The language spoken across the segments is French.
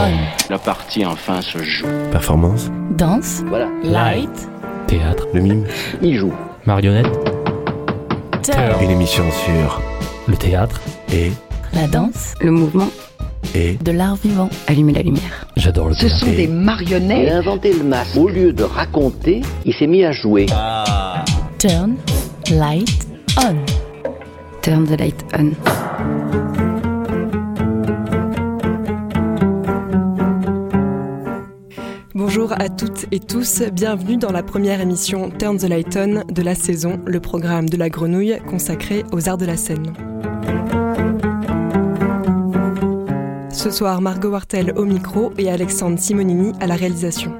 On. La partie enfin se joue. Performance, Danse. Voilà. Light. Théâtre, le mime, Il joue. marionnette, Turn. une émission sur le théâtre. et La danse. Le mouvement. et De l'art vivant. Allumer la lumière. J'adore le Ce théâtre. sont des Il a marionnettes. inventé le masque. Au lieu de raconter, il s'est mis à jouer. Turn. Light. On. Turn the light on. Bonjour à toutes et tous, bienvenue dans la première émission Turn the Light On de la saison, le programme de la grenouille consacré aux arts de la scène. Ce soir, Margot Wartel au micro et Alexandre Simonini à la réalisation.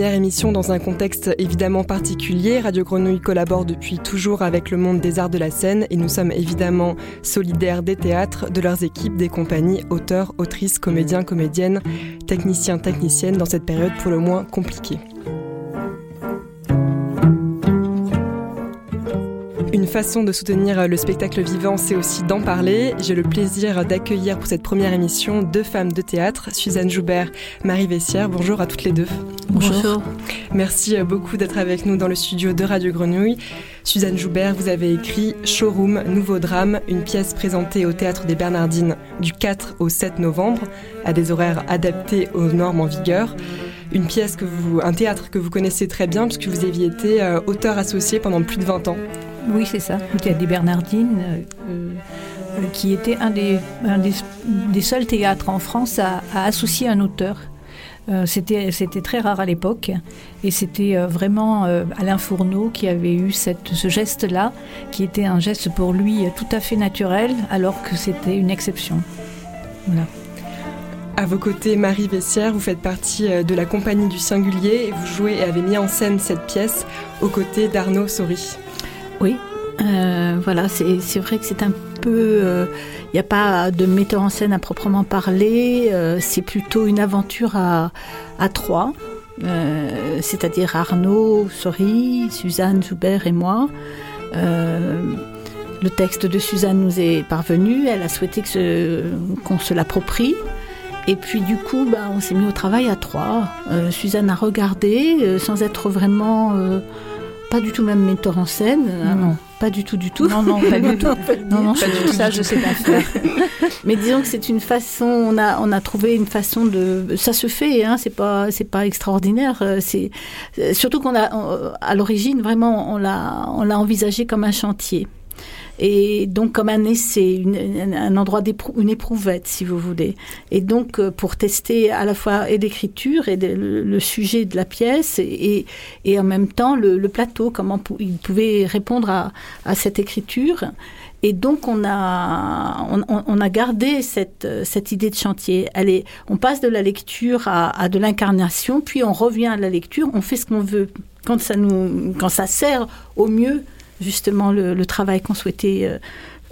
Première émission dans un contexte évidemment particulier. Radio Grenouille collabore depuis toujours avec le monde des arts de la scène et nous sommes évidemment solidaires des théâtres, de leurs équipes, des compagnies, auteurs, autrices, comédiens, comédiennes, techniciens, techniciennes dans cette période pour le moins compliquée. Façon de soutenir le spectacle vivant, c'est aussi d'en parler. J'ai le plaisir d'accueillir pour cette première émission deux femmes de théâtre, Suzanne Joubert, Marie Vessière. Bonjour à toutes les deux. Bonjour. Merci beaucoup d'être avec nous dans le studio de Radio Grenouille. Suzanne Joubert, vous avez écrit Showroom, nouveau drame, une pièce présentée au Théâtre des Bernardines du 4 au 7 novembre, à des horaires adaptés aux normes en vigueur. Une pièce que vous, un théâtre que vous connaissez très bien puisque vous aviez été euh, auteur associé pendant plus de 20 ans. Oui, c'est ça. Le théâtre des Bernardines, euh, euh, qui était un, des, un des, seuls théâtres en France à, associer un auteur. Euh, c'était, très rare à l'époque et c'était vraiment Alain Fourneau qui avait eu cette, ce geste-là, qui était un geste pour lui tout à fait naturel alors que c'était une exception. Voilà. À vos côtés, Marie Vessière, vous faites partie de la compagnie du Singulier et vous jouez et avez mis en scène cette pièce aux côtés d'Arnaud Sori. Oui, euh, voilà, c'est vrai que c'est un peu. Il n'y a pas de metteur en scène à proprement parler, euh, c'est plutôt une aventure à, à trois, euh, c'est-à-dire Arnaud, Sori, Suzanne Joubert et moi. Euh, le texte de Suzanne nous est parvenu, elle a souhaité qu'on se l'approprie. Et puis du coup, bah, on s'est mis au travail à trois. Euh, Suzanne a regardé, euh, sans être vraiment euh, pas du tout même metteur en scène. Non, non. Pas du tout, du tout. Non, non, pas du tout. Non, non, Pas du tout, ça, je sais pas faire. Mais disons que c'est une façon, on a, on a trouvé une façon de, ça se fait, hein, c'est pas, c'est pas extraordinaire. euh, C'est euh, surtout qu'on a, on- à l'origine vraiment, on l'a, on l'a envisagé comme un chantier. Et donc comme un essai, une- un endroit d'éprou- éprouvette, si vous voulez. Et donc euh, pour tester à la fois et l'écriture et le, sujet de la pièce et, et en même temps le, plateau, comment il pouvait répondre à, à cette écriture. Et donc on a, on, a gardé cette, cette idée de chantier. Elle est, on passe de la lecture à, à de l'incarnation, puis on revient à la lecture, on fait ce qu'on veut. Quand ça, nous, quand ça sert au mieux justement le, le travail qu'on souhaitait euh,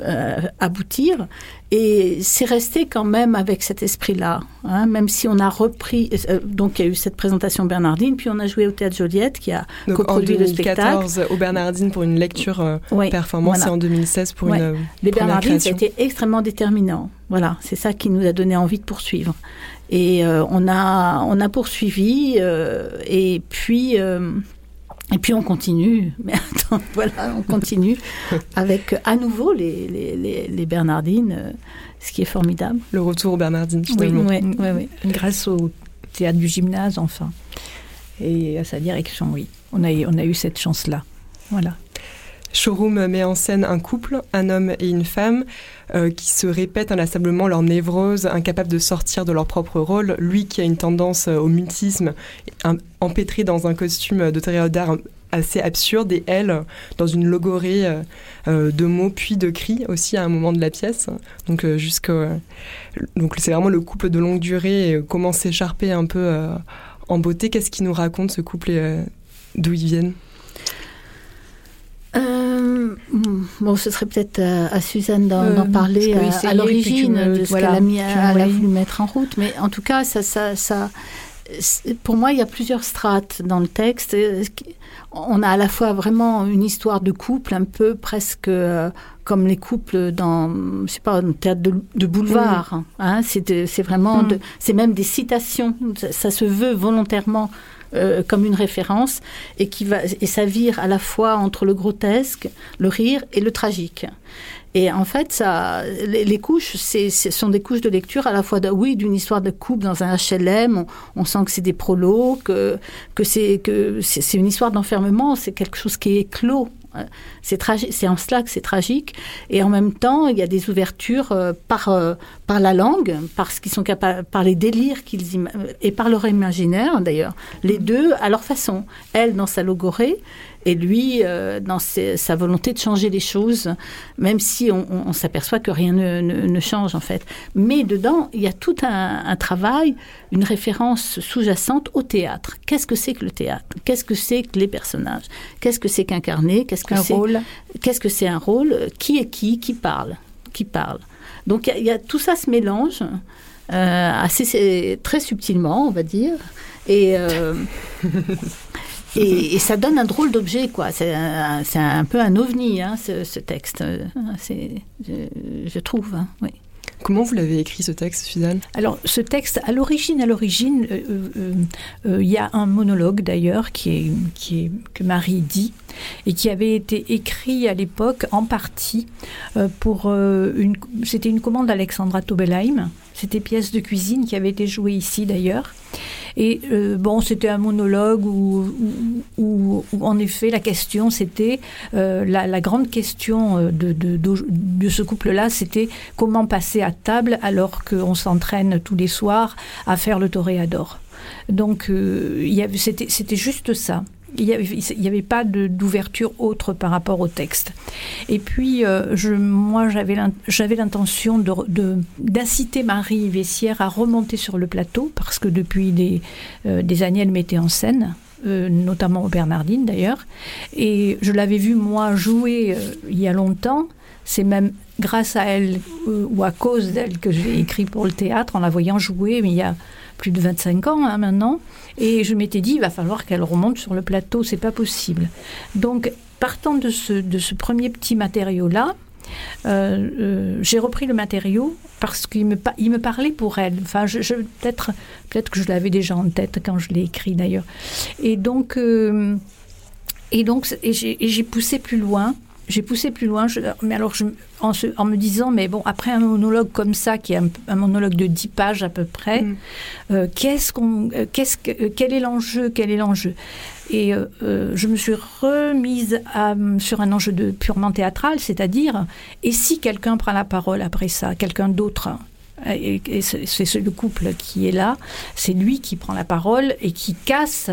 euh, aboutir. Et c'est resté quand même avec cet esprit-là, hein, même si on a repris. euh, donc il y a eu cette présentation Bernardine, puis on a joué au Théâtre Joliette qui a Donc en coproduit le spectacle. 2014 au Bernardine pour une lecture euh, Oui, performance voilà. et en 2016 pour une Les Bernardines, ça a été extrêmement déterminant. Voilà, c'est ça qui nous a donné envie de poursuivre. Et on a on a poursuivi et puis et puis on continue. Mais attends, voilà, on continue avec à nouveau les les, les, les Bernardines, euh, ce qui est formidable. le retour au Bernardine Oui, finalement. oui, oui, oui. Grâce au théâtre du gymnase, enfin. Et à sa direction, oui. On a, eu- on a eu cette chance-là. Voilà. Showroom met en scène un couple, un homme et une femme, euh, qui se répètent inlassablement leur névrose, incapables de sortir de leur propre rôle. Lui qui a une tendance euh, au mutisme, empêtré dans un costume de théâtre d'art assez absurde, et elle dans une logorée euh, de mots puis de cris aussi à un moment de la pièce. Donc c'est vraiment le couple de longue durée, comment s'écharper un peu en beauté. Qu'est-ce qui nous raconte ce couple et d'où ils viennent Euh, bon, ce serait peut-être à, à Suzanne d'en Euh, d'en parler peux à- l'origine me- de ce voilà, qu'elle a, mis à, elle a me- voulu mettre en route. Mais en tout cas, ça, ça, ça, pour moi, il y a plusieurs strates dans le texte. On a à la fois vraiment une histoire de couple, un peu presque euh, comme les couples dans, je sais pas, un théâtre de, boulevard. Hein, c'est vraiment, mm. c'est même des citations. Ça, se veut volontairement euh, comme une référence et qui va et ça vire à la fois entre le grotesque, le rire et le tragique. Et en fait, ça, les, couches, ce sont des couches de lecture à la fois, oui, d'une histoire de couple dans un HLM. On, sent que c'est des prolos, que, que c'est que c'est une histoire d'enfermement. C'est quelque chose qui est clos c'est en cela que c'est tragique. Et en même temps, il y a des ouvertures euh, par, euh, par la langue, parce qu'ils sont capables, par les délires qu'ils et par leur imaginaire d'ailleurs, les deux à leur façon. Elle dans sa logorée et lui euh, dans sa volonté de changer les choses, même si on, s'aperçoit que rien ne, change en fait. Mais dedans, il y a tout un, travail, une référence sous-jacente au théâtre. Qu'est-ce que c'est que le théâtre? Qu'est-ce que c'est que les personnages? Qu'est-ce que c'est qu'incarner Qu'est-ce que c'est Qu'est-ce que c'est un rôle Qui est qui Qui parle Qui parle Donc il y, a tout ça se mélange. Euh, assez très subtilement, on va dire. Et euh, Et, ça donne un drôle d'objet, quoi. C'est un, peu un ovni, hein, ce, texte. Je, trouve, hein, oui. Comment vous l'avez écrit ce texte, Suzanne Alors, ce texte, à l'origine, à l'origine, euh, euh, euh, il y a un monologue d'ailleurs qui est, que Marie dit et qui avait été écrit à l'époque en partie pour une. C'était une commande d'Alexandra Tobelheim. C'était pièce de cuisine qui avait été jouée ici d'ailleurs. Et euh, bon, c'était un monologue où, en effet, la question, c'était euh, la, grande question euh, de, ce couple-là, c'était comment passer à table alors qu'on s'entraîne tous les soirs à faire le toréador. Donc, c'était juste ça. Il n'y avait, pas d'ouverture autre par rapport au texte. Et puis, euh, je, moi, j'avais l'intention d'inciter Marie Vessière à remonter sur le plateau, parce que depuis des, euh, années, elle mettait en scène. Euh, notamment au Bernardine d'ailleurs. Et je l'avais vue, moi, jouer il y a longtemps. C'est même grâce à elle ou à cause d'elle que j'ai écrit pour le théâtre en la voyant jouer, mais il y a plus de 25 ans hein, maintenant. Et je m'étais dit, il va falloir qu'elle remonte sur le plateau, c'est pas possible. Donc, partant de ce, de ce premier petit matériau-là, euh, euh, j'ai repris le matériau parce qu'il me, il me parlait pour elle. Enfin, peut-être, peut-être que je l'avais déjà en tête quand je l'ai écrit d'ailleurs. Et donc, euh, et donc, j'ai poussé plus loin j'ai poussé plus loin, mais alors je, en, en, me disant, mais bon, après un monologue comme ça, qui est un, monologue de 10 pages à peu près, mm. euh, qu'est-ce qu'on, euh, qu'est-ce que, euh, quel est l'enjeu Quel est l'enjeu? Et je me suis remise à, sur un enjeu de, purement théâtral, c'est-à-dire, et si quelqu'un prend la parole après ça, quelqu'un d'autre et, et c'est le couple qui est là, c'est lui qui prend la parole et qui casse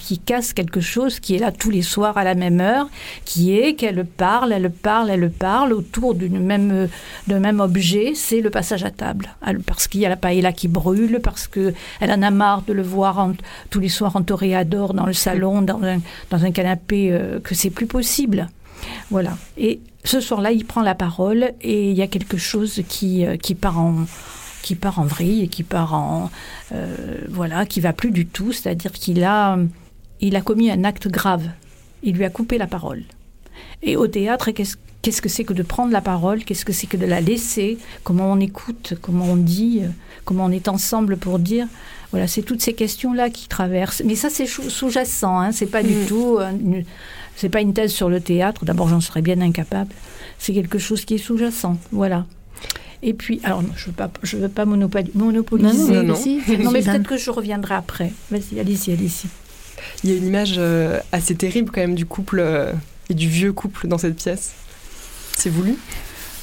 qui casse quelque chose qui est là tous les soirs à la même heure, qui est qu'elle parle, elle parle, elle parle autour d'une même d'un même objet, c'est le passage à table, parce qu'il y a la paella qui brûle, parce que elle en a marre de le voir tous les soirs en toréador dans le salon, dans un, dans un canapé, euh, que c'est plus possible. Voilà. Et ce soir-là, il prend la parole et il y a quelque chose qui, euh, qui part en qui part en vrille et qui part en euh, voilà, qui va plus du tout, c'est-à-dire qu'il a il a commis un acte grave. Il lui a coupé la parole. Et au théâtre, qu'est-ce que c'est que de prendre la parole? Qu'est-ce que c'est que de la laisser? Comment on écoute? Comment on dit? Comment on est ensemble pour dire? Voilà, c'est toutes ces questions-là qui traversent. Mais ça, c'est sous-jacent. Hein, c'est pas du mm. tout. c'est pas une thèse sur le théâtre. D'abord, j'en serais bien incapable. C'est quelque chose qui est sous-jacent. Voilà. Et puis, alors, je ne veux pas, je veux pas monopoliser. Non, non, non. mais peut-être que je reviendrai après. Vas-y, allez-y, allez-y. Il y a une image euh, assez terrible quand même du couple euh, et du vieux couple dans cette pièce. C'est voulu?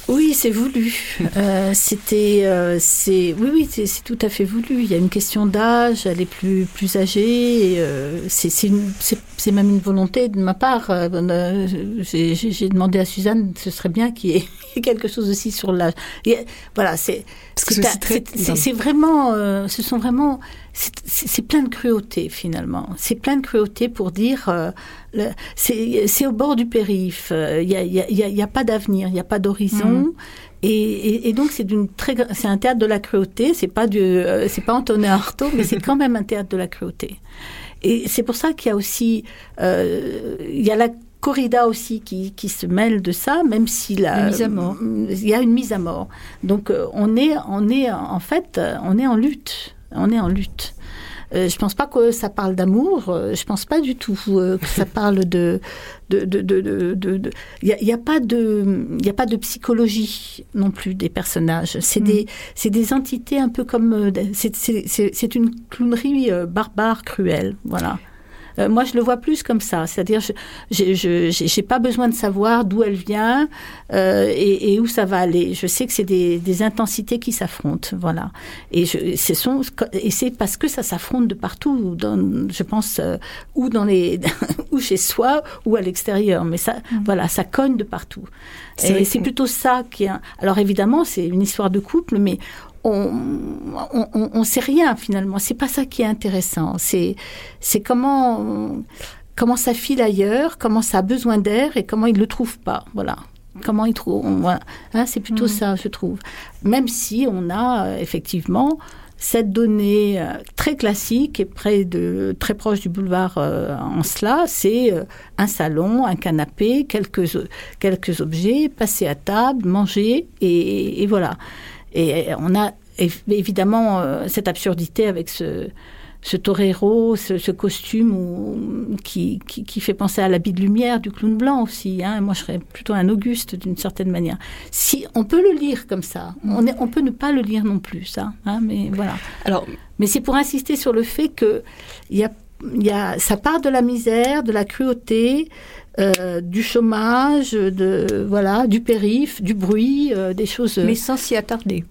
Oui, c'est voulu. Euh, c'était, euh, c'est, oui, oui, c'est tout à fait voulu. Il y a une question d'âge, elle est plus plus âgée. Euh, c'est même une volonté de ma part. Euh, j'ai demandé à Suzanne, ce serait bien qu'il y ait quelque chose aussi sur l'âge. Voilà, c'est c'est vraiment, ce sont vraiment c'est plein de cruauté finalement. C'est plein de cruauté pour dire euh, c'est au bord du périph. Il n'y a, y a, y a, pas d'avenir, il n'y a pas d'horizon. Mm. Et, et, donc c'est d'une très c'est un théâtre de la cruauté. C'est pas du euh, c'est pas Antonin Artaud, mais c'est quand même un théâtre de la cruauté. Et c'est pour ça qu'il y a aussi euh, il y a la corrida aussi qui, qui, se mêle de ça, même si la, mise à mort. il y a une mise à mort. Donc euh, on est on est en fait on est en lutte on est en lutte. Euh, je pense pas que ça parle d'amour. Euh, je pense pas du tout euh, que ça parle de. Il de, n'y a, y a, pas de, il a pas de psychologie non plus des personnages. C'est mm. des, c'est des entités un peu comme, c'est une clownerie barbare, cruelle, voilà. Euh, moi, je le vois plus comme ça. C'est-à-dire, je n'ai pas besoin de savoir d'où elle vient euh, et, où ça va aller. Je sais que c'est des, intensités qui s'affrontent. Voilà. Et c'est parce que ça s'affronte de partout, dans, je pense, euh, ou, dans les, ou chez soi ou à l'extérieur. Mais ça, mm. voilà, ça cogne de partout. Et c'est plutôt ça qui est. Alors évidemment, c'est une histoire de couple, mais on, on, sait rien finalement. C'est pas ça qui est intéressant. C'est, c'est comment, comment ça file ailleurs, comment ça a besoin d'air et comment il le trouve pas. Voilà. Comment il trouve. Hein, c'est plutôt mm. ça, je trouve. Même si on a euh, effectivement cette donnée euh, très classique et près de, très proche du boulevard euh, en cela, c'est un salon, un canapé, quelques, quelques objets, passer à table, manger, et voilà. Et on a évidemment euh, cette absurdité avec ce, ce torero, ce, costume qui, qui, fait penser à l'habit de lumière du clown blanc aussi. Hein. Moi, je serais plutôt un Auguste d'une certaine manière. Si on peut le lire comme ça, on, est, on peut ne pas le lire non plus, ça. Hein, mais voilà. Alors, mais c'est pour insister sur le fait que y a, y a, ça part de la misère, de la cruauté, euh, du chômage, de voilà, du périph, du bruit, euh, des choses. Mais sans s'y attarder.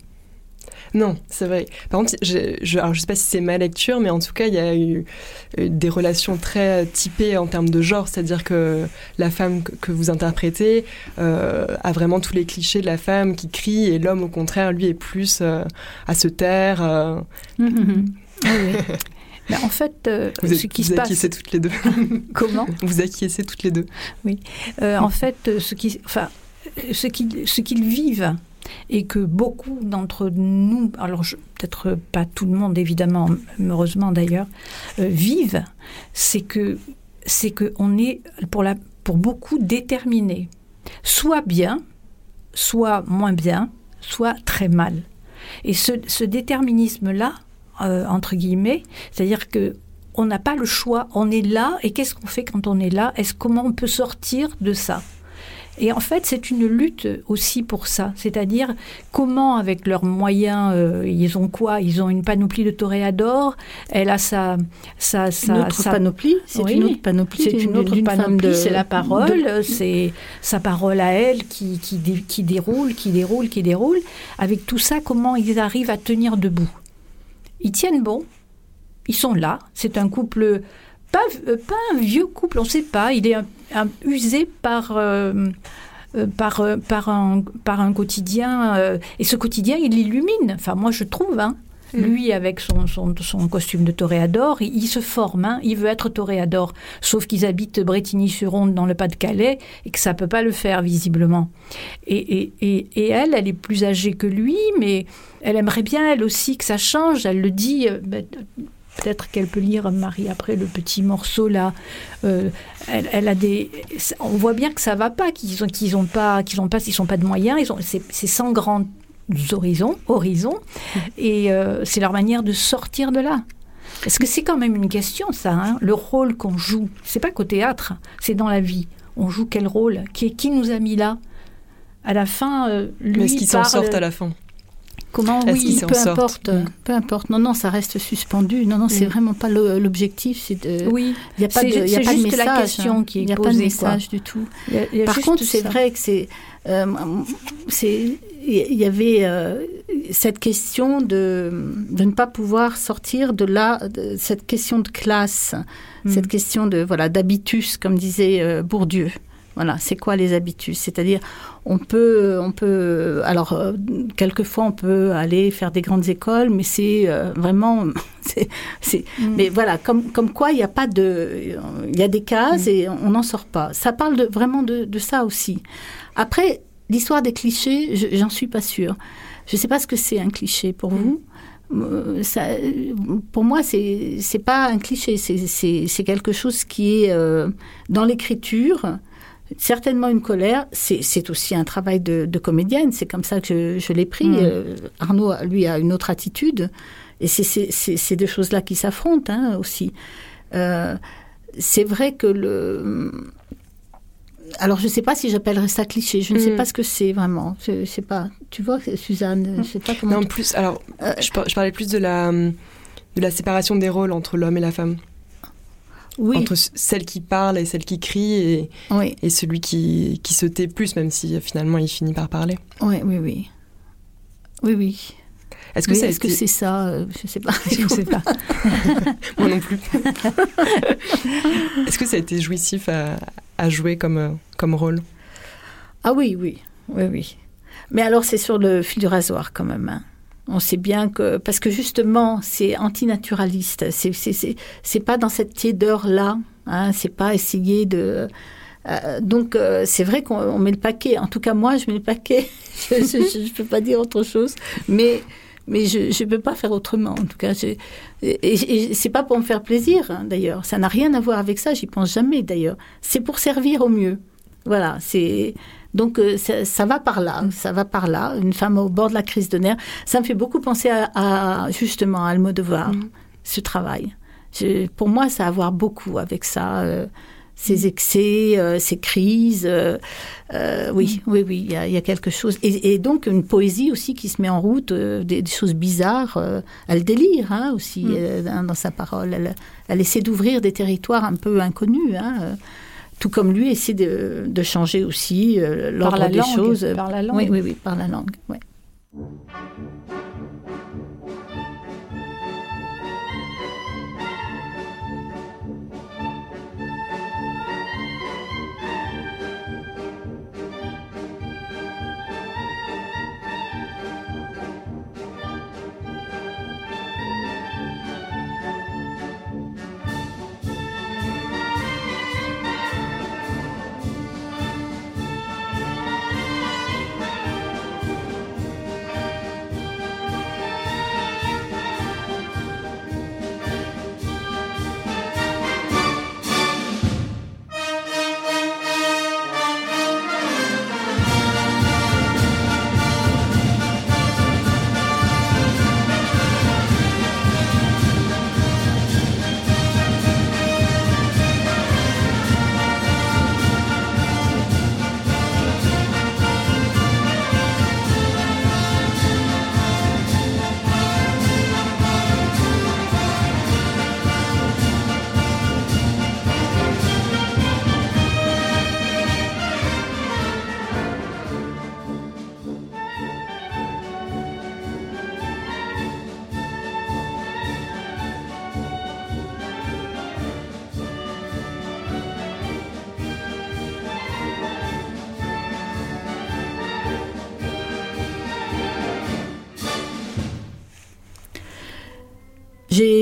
Non, c'est vrai. Par contre, je, je, alors je sais pas si c'est ma lecture, mais en tout cas, il y a eu euh, des relations très typées en termes de genre, c'est-à-dire que la femme que, vous interprétez a vraiment tous les clichés de la femme qui crie, et l'homme, au contraire, lui, est plus à se taire. Hum, hum, hum. Ah oui. en fait, euh, vous ce qui se passe. acquiescez toutes les deux. Comment Vous acquiescez toutes les deux. Oui. Euh, en fait, euh, ce qui, enfin, ce qu'ils ce qu'ils vivent et que beaucoup d'entre nous, alors peut-être pas tout le monde évidemment, heureusement d'ailleurs, vivent, c'est que c'est que on est pour la pour beaucoup déterminé, soit bien, soit moins bien, soit très mal. Et ce, ce déterminisme-là, euh, entre guillemets, c'est-à-dire que on n'a pas le choix, on est là, et qu'est-ce qu'on fait quand on est là? Est-ce comment on peut sortir de ça? Et en fait, c'est une lutte aussi pour ça. C'est-à-dire comment, avec leurs moyens, euh, ils ont quoi? Ils ont une panoplie de toréadors. Elle a sa, sa, sa, une autre panoplie? C'est une autre panoplie. C'est une autre panoplie. C'est la parole. C'est sa parole à elle qui, qui, qui déroule, qui déroule, qui déroule. Avec tout ça, comment ils arrivent à tenir debout? Ils tiennent bon, ils sont là. C'est un couple, pas, euh, pas un vieux couple, on ne sait pas. Il est usé par, euh, euh, par, par, un, par un quotidien. et ce quotidien, il l'illumine. Enfin, moi, je trouve. Hein. Mm. Lui, avec son, costume de toréador, il, se forme, hein. il veut être toréador. Sauf qu'ils habitent Bretigny-sur-Onde dans le Pas-de-Calais et que ça peut pas le faire, visiblement. Et, et, elle, elle est plus âgée que lui, mais elle aimerait bien, elle aussi, que ça change. Elle le dit. Euh, ben, peut-être qu'elle peut lire Marie après le petit morceau là. Euh, elle, a des, on voit bien que ça va pas, qu'ils ont, qu'ils ont pas, qu'ils ont pas, ils sont pas de moyens. Ils c'est, sans grand horizons, horizons, et euh, c'est leur manière de sortir de là. Est-ce que c'est quand même une question, ça, hein, le rôle qu'on joue C'est pas qu'au théâtre, c'est dans la vie. On joue quel rôle? Qui, qui nous a mis là? À la fin, euh, lui. Mais est-ce qu'ils s'en sortent à la fin? Comment Oui, peu importe, mm. peu importe. Non, non, ça reste suspendu. Non, non, c'est mm. vraiment pas l'objectif. C'est de. Oui. Il n'y a pas de, y a pas de message. la question qui est Il n'y a pas de message du tout. Par contre, c'est vrai que c'est, euh, c'est, il y avait euh, cette question de, de ne pas pouvoir sortir de là, cette question de classe, mm. cette question de voilà d'habitus, comme disait euh, Bourdieu. Voilà, c'est quoi les habitudes? C'est-à-dire, on peut, on peut, alors euh, quelquefois on peut aller faire des grandes écoles, mais c'est euh, vraiment, c'est, Mm. mais voilà, comme comme quoi il n'y a pas de, il y a des cases Mm. et on n'en sort pas. Ça parle de, vraiment de, de ça aussi. Après, l'histoire des clichés, je- j'en suis pas sûre. Je ne sais pas ce que c'est un cliché pour vous. Euh, Ça, pour moi, c'est c'est pas un cliché, c'est- quelque chose qui est euh, dans l'écriture, certainement une colère. C'est aussi un travail de, de comédienne. C'est comme ça que je, je l'ai pris. Mm. Euh, Arnaud, lui, a une autre attitude, et c'est ces deux choses-là qui s'affrontent hein, aussi. Euh, c'est vrai que le alors, je ne sais pas si j'appellerais ça cliché. Je ne sais Mm. pas ce que c'est vraiment. Je sais pas. Tu vois, Suzanne, je sais pas comment. Non, tu- plus, alors, Euh, je, par- je parlais plus de la, de la séparation des rôles entre l'homme et la femme. Oui, Entre celle qui parle et celle qui crie et, oui, et celui qui, qui se tait plus, même si euh, finalement il finit par parler. oui, oui, oui. Oui, oui. Est-ce que c'est ça euh, Je ne sais pas. Je ne sais pas. Moi non plus. Est-ce que ça a été jouissif à, à jouer comme, euh, comme rôle? Ah oui, oui, oui, oui. Mais alors, c'est sur le fil du rasoir quand même. hein. On sait bien que parce que justement, c'est antinaturaliste. C'est c'est c'est pas dans cette tiédeur là. Hein, c'est pas essayer de. euh, donc euh, c'est vrai qu'on on met le paquet. En tout cas, moi, je mets le paquet. je, je, je peux pas dire autre chose. Mais mais je je peux pas faire autrement. En tout cas, et c'est pas pour me faire plaisir hein, d'ailleurs. Ça n'a rien à voir avec ça. J'y pense jamais d'ailleurs. C'est pour servir au mieux. Voilà, c'est donc euh, ça, ça va par là, ça va par là. Une femme au bord de la crise de nerfs, ça me fait beaucoup penser à, à, justement à Almodovar, Mhm. ce travail. Je- pour moi, ça a à voir beaucoup avec ça, euh, ces excès, euh, ces crises. euh, euh, oui, oui, oui, il y, a, il y a quelque chose. Et, et donc une poésie aussi qui se met en route, des, des choses bizarres. elle délire hein, aussi dans- sa parole. Elle, elle essaie d'ouvrir des territoires un peu inconnus. Hein, tout comme lui essaie de, de changer aussi euh, Par l'ordre la des langue. choses. Par la langue. Oui, oui, oui, par la langue. ouais.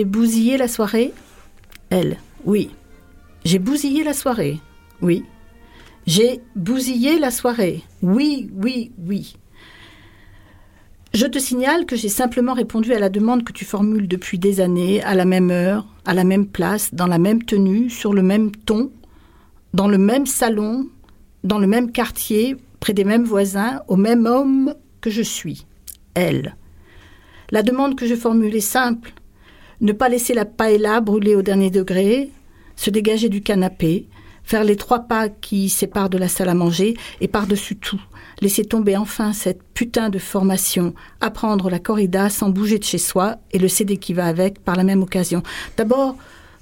Bousillé la soirée Elle, oui. J'ai bousillé la soirée Oui. J'ai bousillé la soirée Oui, oui, oui. Je te signale que j'ai simplement répondu à la demande que tu formules depuis des années, à la même heure, à la même place, dans la même tenue, sur le même ton, dans le même salon, dans le même quartier, près des mêmes voisins, au même homme que je suis. Elle. La demande que je formule est simple. Ne pas laisser la paella brûler au dernier degré, se dégager du canapé, faire les trois pas qui séparent de la salle à manger et par-dessus tout, laisser tomber enfin cette putain de formation, apprendre la corrida sans bouger de chez soi et le CD qui va avec par la même occasion. D'abord,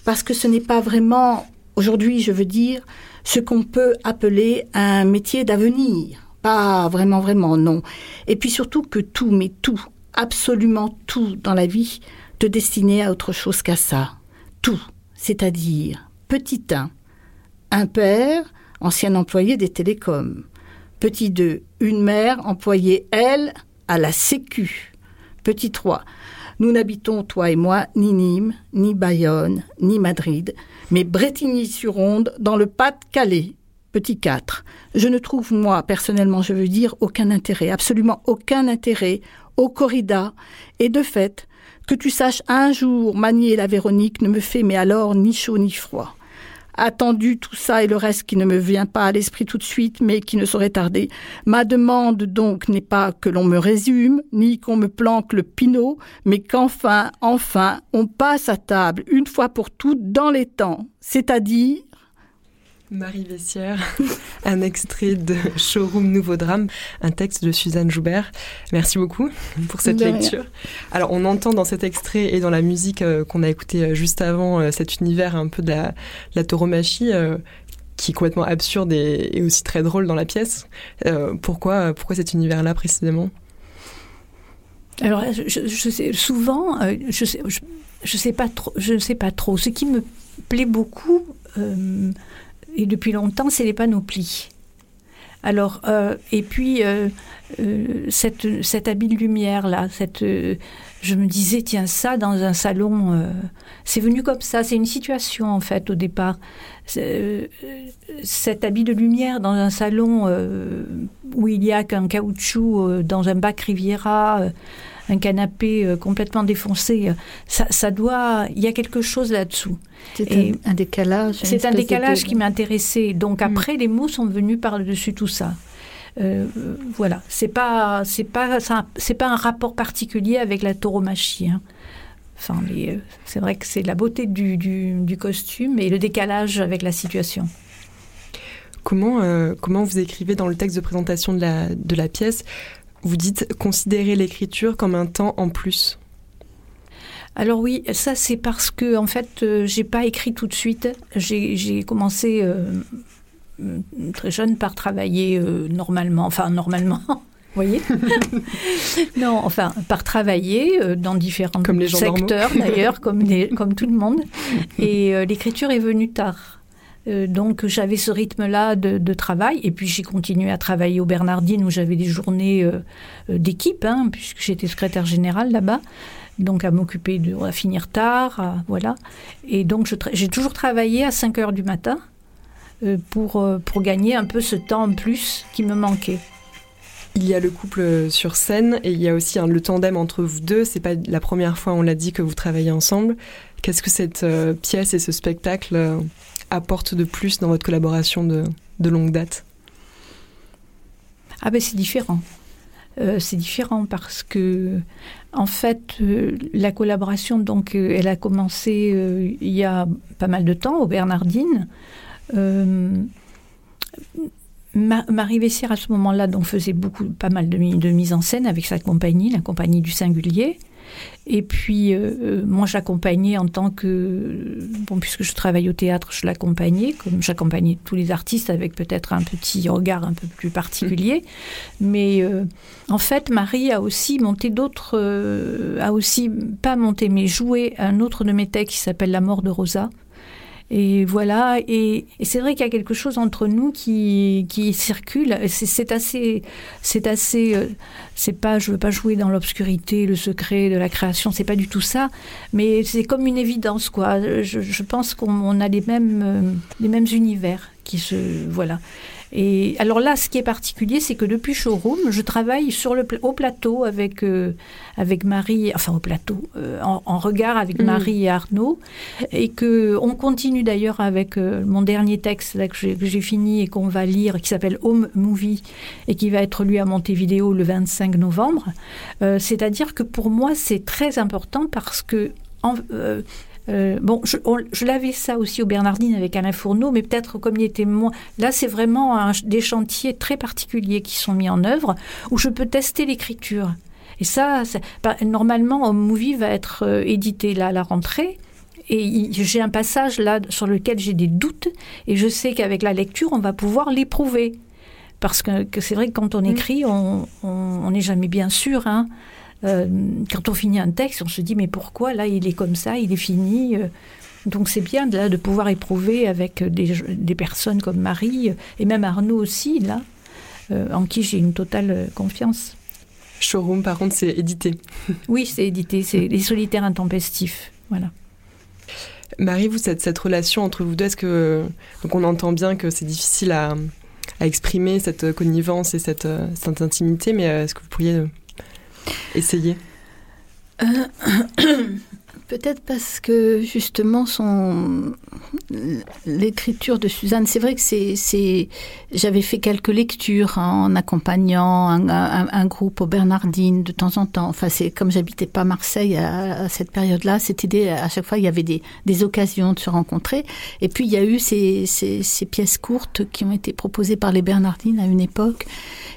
parce que ce n'est pas vraiment, aujourd'hui je veux dire, ce qu'on peut appeler un métier d'avenir. Pas vraiment, vraiment, non. Et puis surtout que tout, mais tout, absolument tout dans la vie, te destinait à autre chose qu'à ça. Tout, c'est-à-dire, petit 1, un père, ancien employé des télécoms. Petit 2, une mère employée, elle, à la Sécu. Petit 3, nous n'habitons, toi et moi, ni Nîmes, ni Bayonne, ni Madrid, mais Bretigny-sur-Onde, dans le Pas-de-Calais. Petit 4. Je ne trouve, moi, personnellement, je veux dire, aucun intérêt, absolument aucun intérêt au corrida. Et de fait, que tu saches un jour manier la Véronique ne me fait mais alors ni chaud ni froid attendu tout ça et le reste qui ne me vient pas à l'esprit tout de suite, mais qui ne saurait tarder. Ma demande donc n'est pas que l'on me résume, ni qu'on me planque le pinot, mais qu'enfin, enfin, on passe à table une fois pour toutes dans les temps, c'est-à-dire Marie Vessière, un extrait de Showroom Nouveau Drame, un texte de Suzanne Joubert. Merci beaucoup pour cette lecture. Alors, on entend dans cet extrait et dans la musique euh, qu'on a écoutée euh, juste avant euh, cet univers un peu de la, tauromachie qui est complètement absurde et, aussi très drôle dans la pièce. pourquoi, pourquoi cet univers-là précisément? Alors, je, sais, souvent, je sais, je, sais pas trop, je ne sais pas trop. Ce qui me plaît beaucoup, et depuis longtemps, c'est les panoplies. Alors, euh, et puis, euh, euh, cette, cet habit de lumière-là, cette, je me disais, tiens, ça, dans un salon, c'est venu comme ça, c'est une situation, en fait, au départ. cet habit de lumière dans un salon où il y a qu'un caoutchouc dans un bac Riviera un canapé euh, complètement défoncé, euh, ça, doit, il y a quelque chose là-dessous. C'est un, décalage. C'est un décalage qui m'intéressait. Donc mm. après, les mots sont venus par-dessus tout ça. Euh, voilà, c'est pas, c'est pas, c'est pas un rapport particulier avec la tauromachie. Hein. Enfin, c'est vrai que c'est la beauté du, du, costume et le décalage avec la situation. Comment, comment vous écrivez dans le texte de présentation de la, de la pièce? Vous dites considérer l'écriture comme un temps en plus. Alors oui, ça c'est parce que en fait, euh, j'ai pas écrit tout de suite. J'ai commencé euh, très jeune par travailler euh, normalement, enfin normalement. Vous voyez? Non, enfin, par travailler dans différents secteurs d'ailleurs, comme, comme tout le monde. Et l'écriture est venue tard. Euh, donc j'avais ce rythme-là de, travail. Et puis j'ai continué à travailler au Bernardine où j'avais des journées euh, euh, d'équipe, hein, puisque j'étais secrétaire générale là-bas. Donc à m'occuper de à finir tard, voilà. Et donc j'ai toujours travaillé à 5 heures du matin pour, pour gagner un peu ce temps en plus qui me manquait. Il y a le couple sur scène et il y a aussi le tandem entre vous deux. C'est pas la première fois, on l'a dit, que vous travaillez ensemble. Qu'est-ce que cette pièce et ce spectacle apporte de plus dans votre collaboration de, longue date Ah ben c'est différent. Euh, c'est différent parce que, en fait, euh, la collaboration, donc, euh, elle a commencé il y a pas mal de temps au Bernardine. Marie Vessière, à ce moment-là, donc, faisait beaucoup, pas mal de, de mise en scène avec sa compagnie, la compagnie du Singulier. Et puis, euh, euh, moi, j'accompagnais en tant que. Bon, puisque je travaille au théâtre, je l'accompagnais, comme j'accompagnais tous les artistes avec peut-être un petit regard un peu plus particulier. Mais euh, en fait, Marie a aussi monté d'autres. a aussi, pas monté, mais joué un autre de mes textes qui s'appelle La mort de Rosa et voilà, et, c'est vrai qu'il y a quelque chose entre nous qui, circule. C'est assez, c'est assez, euh, c'est pas, je veux pas jouer dans l'obscurité, le secret de la création, c'est pas du tout ça, mais c'est comme une évidence, quoi. Je, je pense qu'on a les mêmes, euh, les mêmes univers qui se, voilà. Et alors là, ce qui est particulier, c'est que depuis Showroom, je travaille sur le, au plateau avec, euh, avec Marie, enfin au plateau, euh, en, regard avec mm. Marie et Arnaud, et que on continue d'ailleurs avec euh, mon dernier texte là, que j'ai fini et qu'on va lire, qui s'appelle Home Movie, et qui va être lu à Montevideo le 25 novembre. C'est-à-dire que pour moi, c'est très important parce que en, euh, bon, je, l'avais ça aussi au Bernardine avec Alain Fourneau, mais peut-être comme il était moins. Là, c'est vraiment des chantiers très particuliers qui sont mis en œuvre où je peux tester l'écriture. Et ça, normalement, Home Movie va être euh, édité là à la rentrée. Et j'ai un passage là sur lequel j'ai des doutes, et je sais qu'avec la lecture, on va pouvoir l'éprouver. Parce que, c'est vrai que quand on mmh. écrit, on n'est jamais bien sûr. Hein. Euh, quand on finit un texte, on se dit mais pourquoi là il est comme ça, il est fini. Euh, Donc c'est bien là de pouvoir éprouver avec des, des, personnes comme Marie et même Arnaud aussi là, euh, en qui j'ai une totale confiance. Showroom, par contre, c'est édité. oui, c'est édité. C'est les solitaires intempestifs. Voilà. Marie, vous, cette, cette relation entre vous deux, est-ce que. Donc, on entend bien que c'est difficile à, à, exprimer cette connivence et cette, cette intimité, mais est-ce que vous pourriez essayer euh, Peut-être parce que justement son l'écriture de Suzanne, c'est vrai que c'est j'avais fait quelques lectures hein, en accompagnant un, groupe aux Bernardines de temps en temps. Enfin c'est comme j'habitais pas Marseille à, cette période-là, idée à chaque fois il y avait des, des, occasions de se rencontrer. Et puis il y a eu ces, ces, ces pièces courtes qui ont été proposées par les Bernardines à une époque.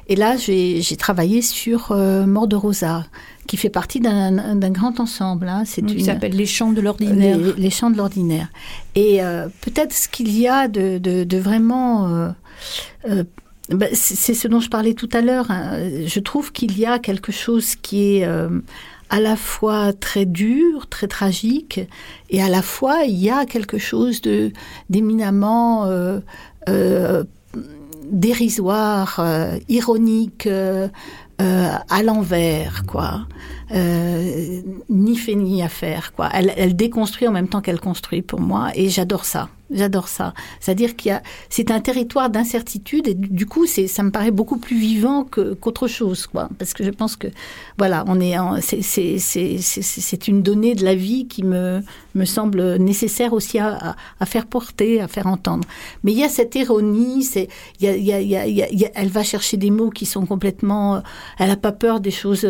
Et là j'ai travaillé sur euh, Mort de Rosa qui fait partie d'un grand ensemble. Hein. C'est qui s'appelle Les Chants de l'ordinaire. Les, Chants de l'ordinaire. Et euh, peut-être ce qu'il y a de, de, de vraiment... Euh, euh, bah, c'est ce dont je parlais tout à l'heure. Hein. Je trouve qu'il y a quelque chose qui est à la fois très dur, très tragique, et à la fois il y a quelque chose de d'éminemment dérisoire, ironique, euh, à l'envers, quoi. Euh, ni fait ni à faire, quoi. Elle, elle déconstruit en même temps qu'elle construit pour moi, et j'adore ça. J'adore ça. C'est-à-dire qu'il y a, c'est un territoire d'incertitude et du coup, c'est, ça me paraît beaucoup plus vivant que, qu'autre chose, quoi. Parce que je pense que, voilà, on est, c'est, c'est, c'est, c'est, une donnée de la vie qui me, me semble nécessaire aussi à, à, faire porter, à faire entendre. Mais il y a cette ironie, c'est, il y a, il y a, il y a, elle va chercher des mots qui sont complètement, elle a pas peur des choses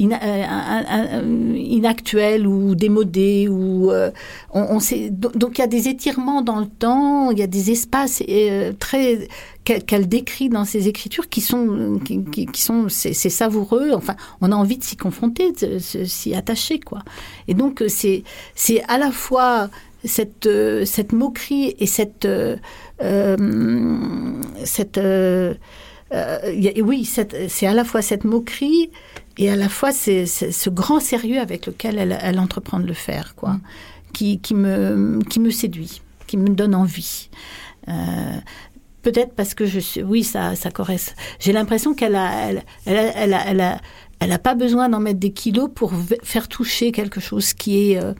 euh, inactuelles ou démodées ou, euh, on, sait, donc il y a des étirements dans le temps, il y a des espaces euh, très qu'elle décrit dans ses écritures qui sont qui, sont c'est savoureux. Enfin, on a envie de s'y confronter, de, s'y attacher quoi. Et donc c'est c'est à la fois cette euh, cette moquerie et cette euh, cette oui, c'est à la fois cette moquerie et à la fois c'est ce grand sérieux avec lequel elle, elle entreprend de le faire, quoi, qui, qui, me, qui me séduit qui me donne envie. Euh, peut-être parce que je suis, oui, ça, ça correspond. J'ai l'impression qu'elle a, elle, elle, elle, a, elle a pas besoin d'en mettre des kilos pour faire toucher quelque chose qui est euh,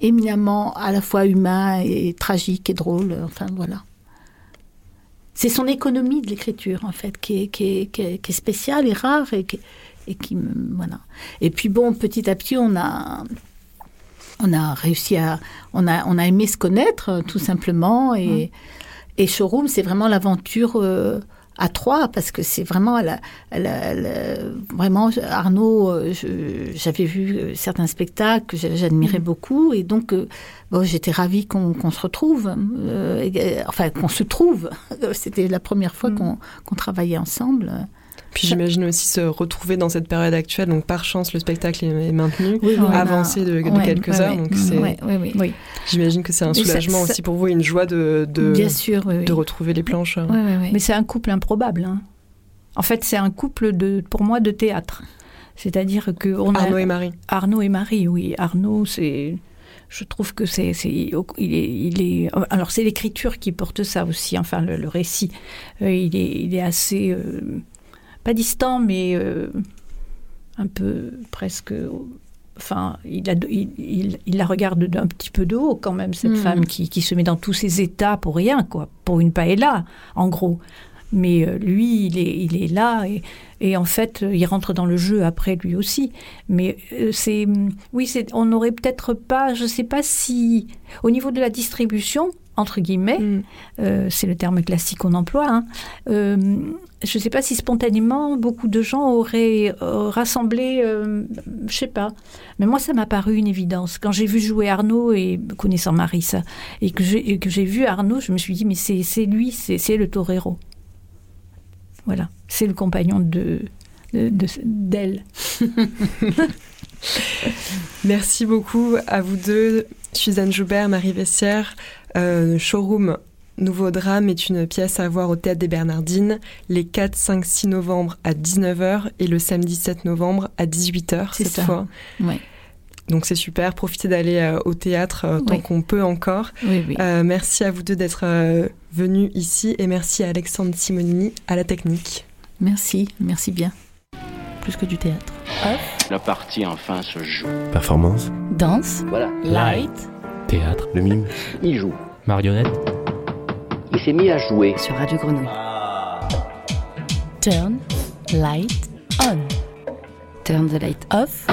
éminemment à la fois humain et tragique et drôle. Enfin voilà. C'est son économie de l'écriture en fait qui est, qui, est, qui, est, spéciale et rare et qui, et qui voilà. Et puis bon, petit à petit, on a on a réussi à, on a, on a aimé se connaître euh, tout simplement et, et Showroom, c'est vraiment l'aventure euh, à trois parce que c'est vraiment, vraiment Arnaud. Euh, j'avais vu certains spectacles que j'admirais mm. beaucoup et donc bon, j'étais ravie qu'on se retrouve, enfin qu'on se trouve. C'était la première fois mm. qu'on travaillait ensemble. Puis j'imagine aussi se retrouver dans cette période actuelle. Donc par chance, le spectacle est maintenu, avancé de, quelques heures. Donc c'est. J'imagine que c'est un soulagement aussi pour vous et une joie de de, Bien sûr, de retrouver les planches. Mais c'est un couple improbable. Hein. En fait, c'est un couple de, pour moi, de théâtre. C'est-à-dire que on Arnaud et Marie. Arnaud et Marie, oui. Arnaud, c'est je trouve que c'est, il est, il est, alors c'est l'écriture qui porte ça aussi, enfin le, récit, euh, il est, il est assez, euh, pas distant, mais euh, un peu presque. Enfin, il, il, la regarde d'un petit peu de haut quand même, cette hmm. femme qui, qui, se met dans tous ses états pour rien, quoi, pour une paella, en gros. Mais euh, lui, il est, il est là et, et, en fait, il rentre dans le jeu après lui aussi. Mais euh, c'est, oui, c'est, on n'aurait peut-être pas, je ne sais pas si, au niveau de la distribution, entre guillemets, mm. euh, c'est le terme classique qu'on emploie, hein, euh, je ne sais pas si spontanément beaucoup de gens auraient euh, rassemblé, je sais pas. Mais moi, ça m'a paru une évidence. Quand j'ai vu jouer Arnaud, et connaissant Marissa, et que j'ai vu Arnaud, je me suis dit, mais c'est lui, c'est le torero. Voilà, c'est le compagnon de d'elle. Merci beaucoup à vous deux, Suzanne Joubert, Marie Vessière. Euh, Showroom Nouveau Drame est une pièce à voir au Théâtre des Bernardines les 4, 5, 6 novembre à 19h et le samedi 7 novembre à 18h cette fois. Donc c'est super, profitez d'aller euh, au théâtre euh, tant Oui. qu'on peut encore. Oui, oui. Euh, merci à vous deux d'être venus ici et merci à Alexandre Simonini à la technique. Merci, merci bien. Plus que du théâtre. La partie enfin se joue. Performance Danse, Voilà, light, Théâtre, Le mime il joue. marionnette, Il s'est mis à jouer. sur Radio Grenouille. Turn, light, on. Turn the light off.